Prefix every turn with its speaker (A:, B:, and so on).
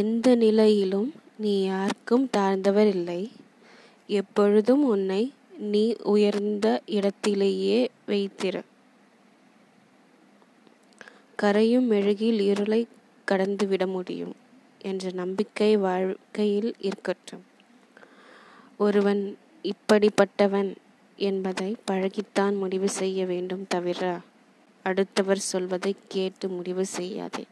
A: எந்த நிலையிலும் நீ யாருக்கும் தாழ்ந்தவர் இல்லை எப்பொழுதும் உன்னை நீ உயர்ந்த இடத்திலேயே வைத்திரு. கரையும் மெழுகில் இருளை கடந்துவிட முடியும் என்ற நம்பிக்கை வாழ்க்கையில் இருக்கட்டும். ஒருவன் இப்படிப்பட்டவன் என்பதை பழகித்தான் முடிவு செய்ய வேண்டும் தவிர அடுத்தவர் சொல்வதை கேட்டு முடிவு செய்யாதே.